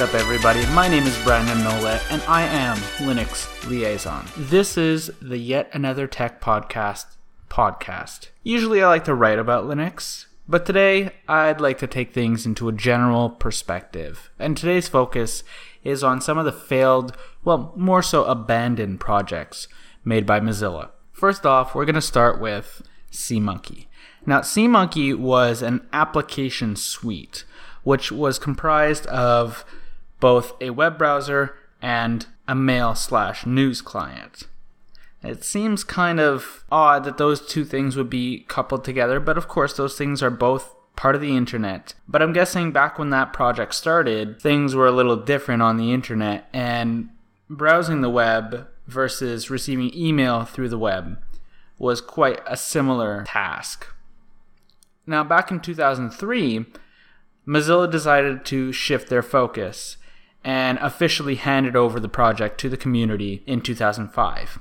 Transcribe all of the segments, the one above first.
Up, everybody? My name is Brandon Nolet, and I am Linux Liaison. This is the Yet Another Tech Podcast podcast. Usually, I like to write about Linux, but today I'd like to take things into a general perspective. And today's focus is on some of the failed, well, more so abandoned projects made by Mozilla. First off, we're going to start with SeaMonkey. Now, SeaMonkey was an application suite which was comprised of both a web browser and a mail slash news client. It seems kind of odd that those two things would be coupled together, but of course, those things are both part of the internet. But I'm guessing back when that project started, things were a little different on the internet, and browsing the web versus receiving email through the web was quite a similar task. Now, back in 2003, Mozilla decided to shift their focus and officially handed over the project to the community in 2005.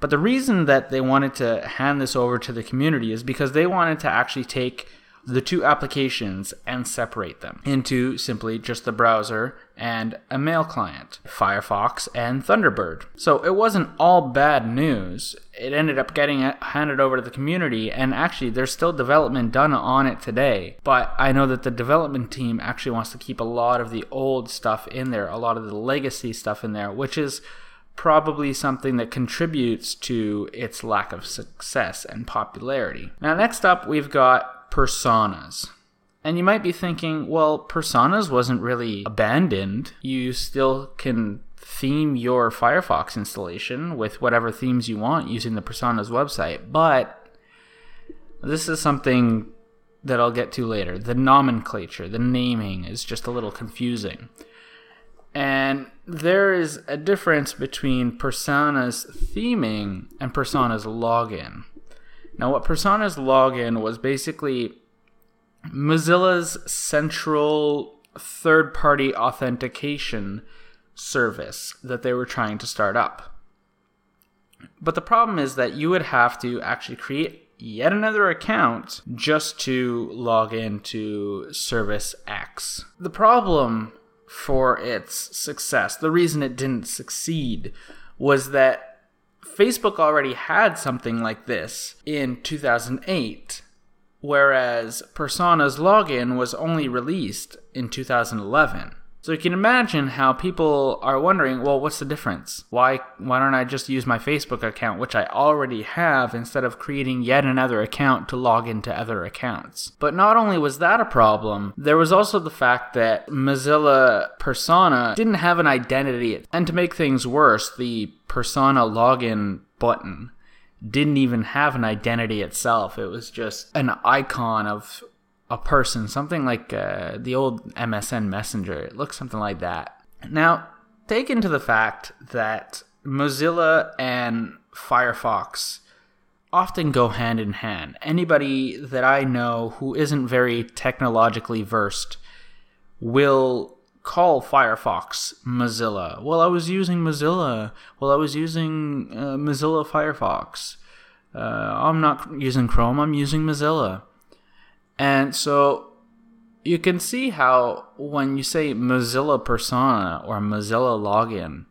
But the reason that they wanted to hand this over to the community is because they wanted to actually take the two applications and separate them into simply just the browser and a mail client, Firefox and Thunderbird. So it wasn't all bad news. It ended up getting handed over to the community, and actually, there's still development done on it today. But I know that the development team actually wants to keep a lot of the old stuff in there, a lot of the legacy stuff in there, which is probably something that contributes to its lack of success and popularity. Now, next up, we've got personas. And you might be thinking, well, personas wasn't really abandoned. You still can theme your Firefox installation with whatever themes you want using the personas website. But this is something that I'll get to later. The nomenclature, the naming is just a little confusing. And there is a difference between personas theming and personas login. Now, what Personas login was basically Mozilla's central third party authentication service that they were trying to start up. But the problem is that you would have to actually create yet another account just to log into Service X. The problem for its success, the reason it didn't succeed, was that Facebook already had something like this in 2008, whereas Persona's login was only released in 2011. So you can imagine how people are wondering, well, what's the difference? Why why don't I just use my Facebook account, which I already have, instead of creating yet another account to log into other accounts? But not only was that a problem, there was also the fact that Mozilla Persona didn't have an identity. And to make things worse, the Persona login button didn't even have an identity itself. It was just an icon of a person, something like uh, the old MSN Messenger. It looks something like that. Now, take into the fact that Mozilla and Firefox often go hand in hand. Anybody that I know who isn't very technologically versed will call Firefox Mozilla. Well, I was using Mozilla. Well, I was using uh, Mozilla Firefox. Uh, I'm not using Chrome, I'm using Mozilla. And so you can see how when you say Mozilla persona or Mozilla login,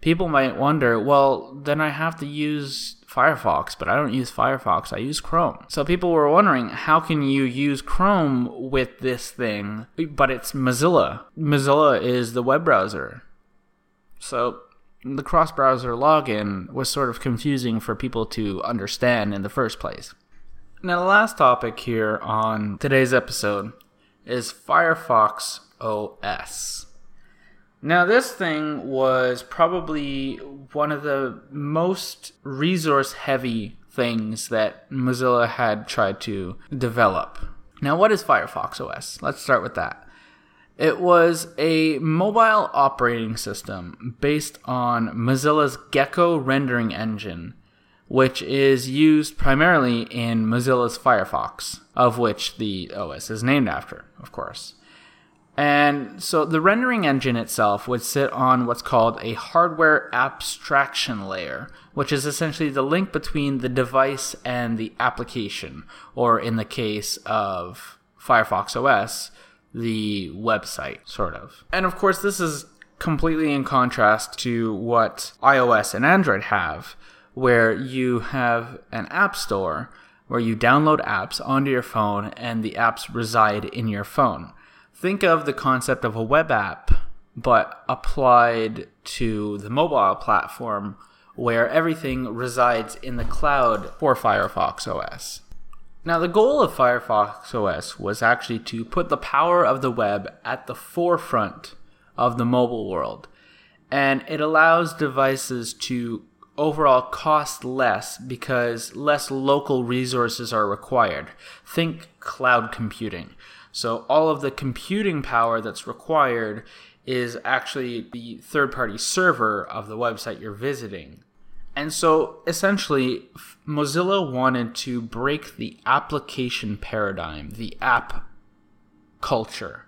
people might wonder, well, then I have to use Firefox, but I don't use Firefox, I use Chrome. So people were wondering, how can you use Chrome with this thing, but it's Mozilla? Mozilla is the web browser. So the cross browser login was sort of confusing for people to understand in the first place. Now, the last topic here on today's episode is Firefox OS. Now, this thing was probably one of the most resource heavy things that Mozilla had tried to develop. Now, what is Firefox OS? Let's start with that. It was a mobile operating system based on Mozilla's Gecko rendering engine which is used primarily in Mozilla's Firefox, of which the OS is named after, of course. And so the rendering engine itself would sit on what's called a hardware abstraction layer, which is essentially the link between the device and the application, or in the case of Firefox OS, the website, sort of. And of course, this is completely in contrast to what iOS and Android have, where you have an app store where you download apps onto your phone and the apps reside in your phone. Think of the concept of a web app, but applied to the mobile platform where everything resides in the cloud for Firefox OS. Now, the goal of Firefox OS was actually to put the power of the web at the forefront of the mobile world, and it allows devices to overall cost less because less local resources are required. Think cloud computing. So, all of the computing power that's required is actually the third party server of the website you're visiting. And so essentially, Mozilla wanted to break the application paradigm, the app culture,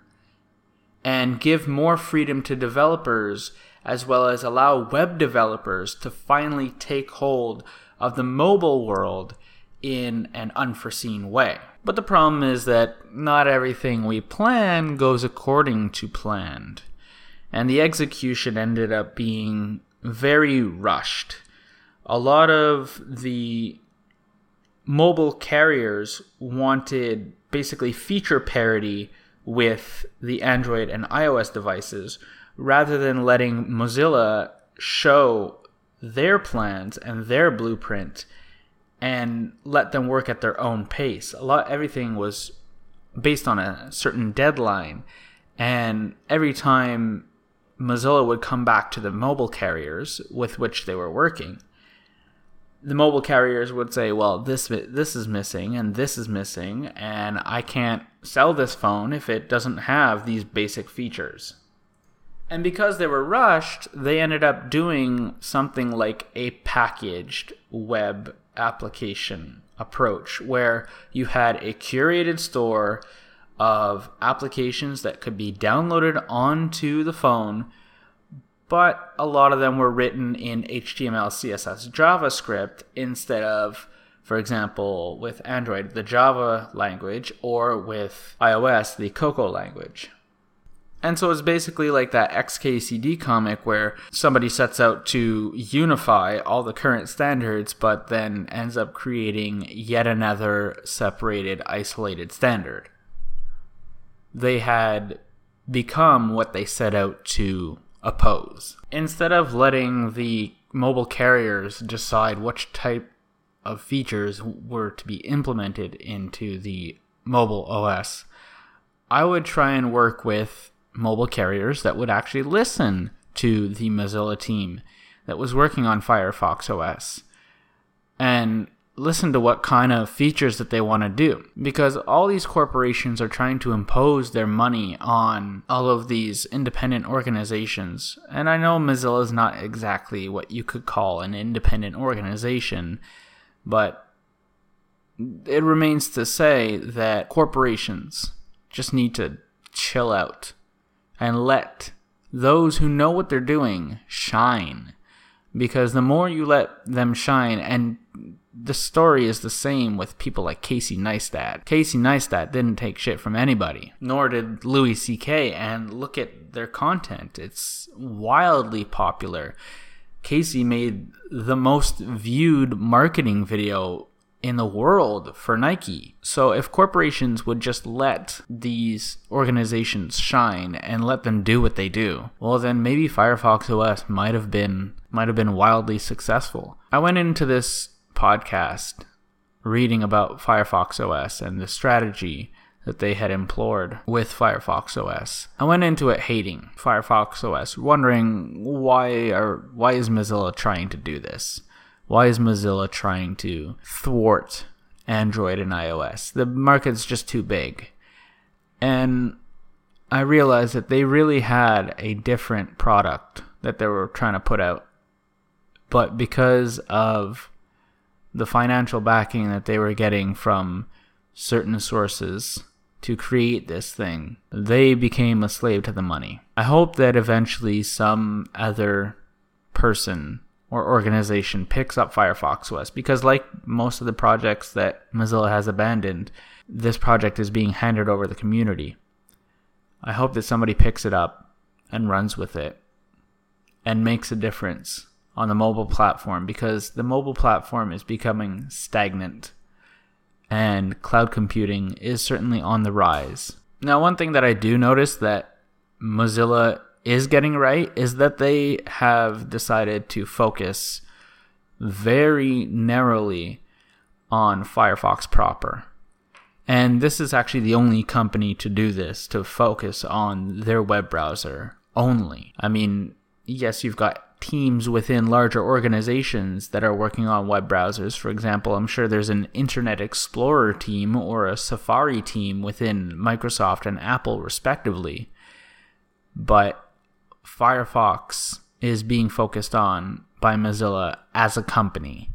and give more freedom to developers as well as allow web developers to finally take hold of the mobile world in an unforeseen way. But the problem is that not everything we plan goes according to planned. And the execution ended up being very rushed a lot of the mobile carriers wanted basically feature parity with the Android and iOS devices rather than letting Mozilla show their plans and their blueprint and let them work at their own pace. A lot everything was based on a certain deadline and every time Mozilla would come back to the mobile carriers with which they were working the mobile carriers would say, "Well, this this is missing and this is missing, and I can't sell this phone if it doesn't have these basic features." And because they were rushed, they ended up doing something like a packaged web application approach where you had a curated store of applications that could be downloaded onto the phone but a lot of them were written in HTML, CSS, JavaScript instead of, for example, with Android, the Java language, or with iOS, the Cocoa language. And so it's basically like that XKCD comic where somebody sets out to unify all the current standards, but then ends up creating yet another separated, isolated standard. They had become what they set out to oppose. Instead of letting the mobile carriers decide which type of features were to be implemented into the mobile OS, I would try and work with mobile carriers that would actually listen to the Mozilla team that was working on Firefox OS and listen to what kind of features that they want to do. Because all these corporations are trying to impose their money on all of these independent organizations. And i know mozilla is not exactly what you could call an independent organization but it remains to say that corporations just need to chill out and let those who know what they're doing shine because the more you let them shine and the story is the same with people like Casey Neistat. Casey Neistat didn't take shit from anybody, nor did Louis C.K. And look at their content; it's wildly popular. Casey made the most viewed marketing video in the world for Nike. So if corporations would just let these organizations shine and let them do what they do, well then maybe Firefox OS might have been might have been wildly successful. I went into this podcast reading about Firefox OS and the strategy that they had implored with Firefox OS. I went into it hating Firefox OS, wondering why are why is Mozilla trying to do this? Why is Mozilla trying to thwart Android and iOS? The market's just too big. And I realized that they really had a different product that they were trying to put out. But because of the financial backing that they were getting from certain sources to create this thing, they became a slave to the money. I hope that eventually some other person or organization picks up Firefox OS because, like most of the projects that Mozilla has abandoned, this project is being handed over to the community. I hope that somebody picks it up and runs with it and makes a difference on the mobile platform because the mobile platform is becoming stagnant and cloud computing is certainly on the rise. Now, one thing that I do notice that Mozilla is getting right is that they have decided to focus very narrowly on Firefox proper. And this is actually the only company to do this, to focus on their web browser only. I mean, yes, you've got teams within larger organizations that are working on web browsers. For example, I'm sure there's an Internet Explorer team or a Safari team within Microsoft and Apple, respectively. But Firefox is being focused on by Mozilla as a company,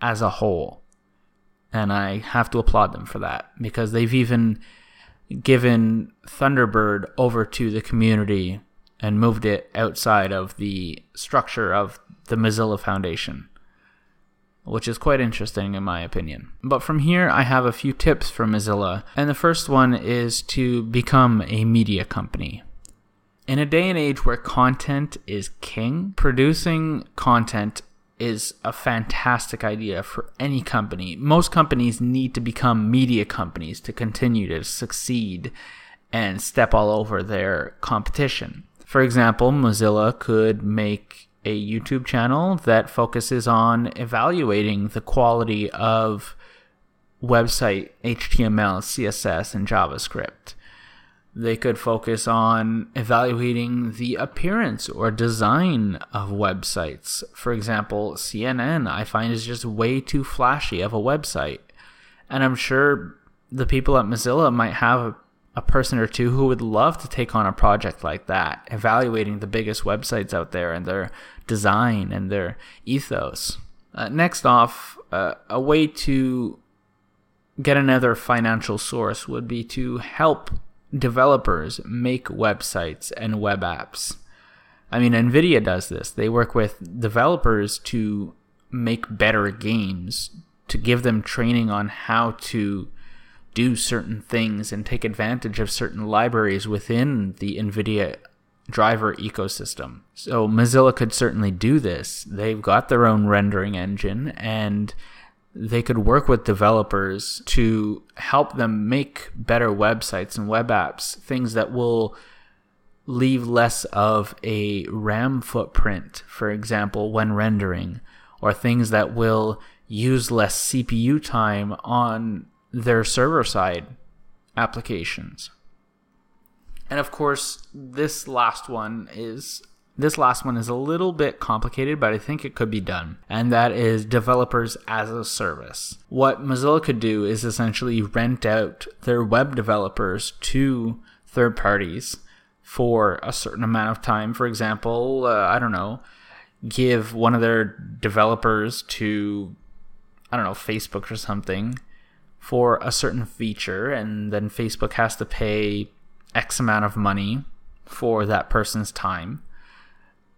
as a whole. And I have to applaud them for that because they've even given Thunderbird over to the community and moved it outside of the structure of the Mozilla Foundation, which is quite interesting in my opinion. But from here, I have a few tips for Mozilla, and the first one is to become a media company. In a day and age where content is king, producing content is a fantastic idea for any company. Most companies need to become media companies to continue to succeed and step all over their competition. For example, Mozilla could make a YouTube channel that focuses on evaluating the quality of website HTML, CSS, and JavaScript. They could focus on evaluating the appearance or design of websites. For example, CNN, I find, is just way too flashy of a website. And I'm sure the people at Mozilla might have a person or two who would love to take on a project like that, evaluating the biggest websites out there and their design and their ethos. Uh, next off, uh, a way to get another financial source would be to help developers make websites and web apps. I mean, NVIDIA does this. They work with developers to make better games, to give them training on how to do certain things and take advantage of certain libraries within the NVIDIA driver ecosystem. So Mozilla could certainly do this. They've got their own rendering engine and they could work with developers to help them make better websites and web apps, things that will leave less of a RAM footprint, for example, when rendering, or things that will use less CPU time on their server side applications. And of course, this last one is this last one is a little bit complicated, but I think it could be done. And that is developers as a service. What Mozilla could do is essentially rent out their web developers to third parties for a certain amount of time. For example, uh, I don't know, give one of their developers to, I don't know, Facebook or something for a certain feature, and then Facebook has to pay X amount of money for that person's time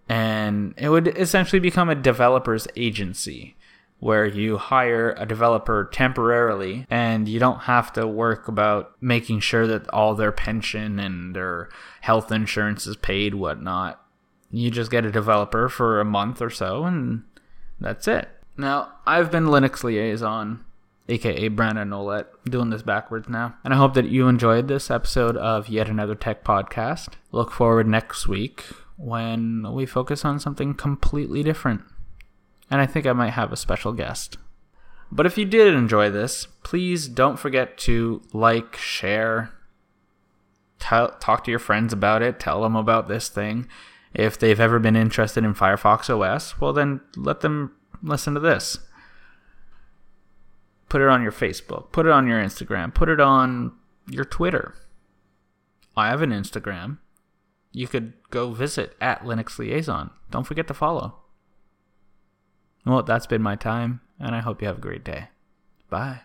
and it would essentially become a developer's agency where you hire a developer temporarily and you don't have to work about making sure that all their pension and their health insurance is paid whatnot you just get a developer for a month or so and that's it now i've been linux liaison aka Brandon Nolet, doing this backwards now. And I hope that you enjoyed this episode of Yet Another Tech Podcast. Look forward next week when we focus on something completely different. And I think I might have a special guest. But if you did enjoy this, please don't forget to like, share, t- talk to your friends about it, tell them about this thing. If they've ever been interested in Firefox OS, well, then let them listen to this. Put it on your Facebook, put it on your Instagram, put it on your Twitter. I have an Instagram you could go visit at Linux Liaison. Don't forget to follow. Well, that's been my time, and I hope you have a great day. Bye.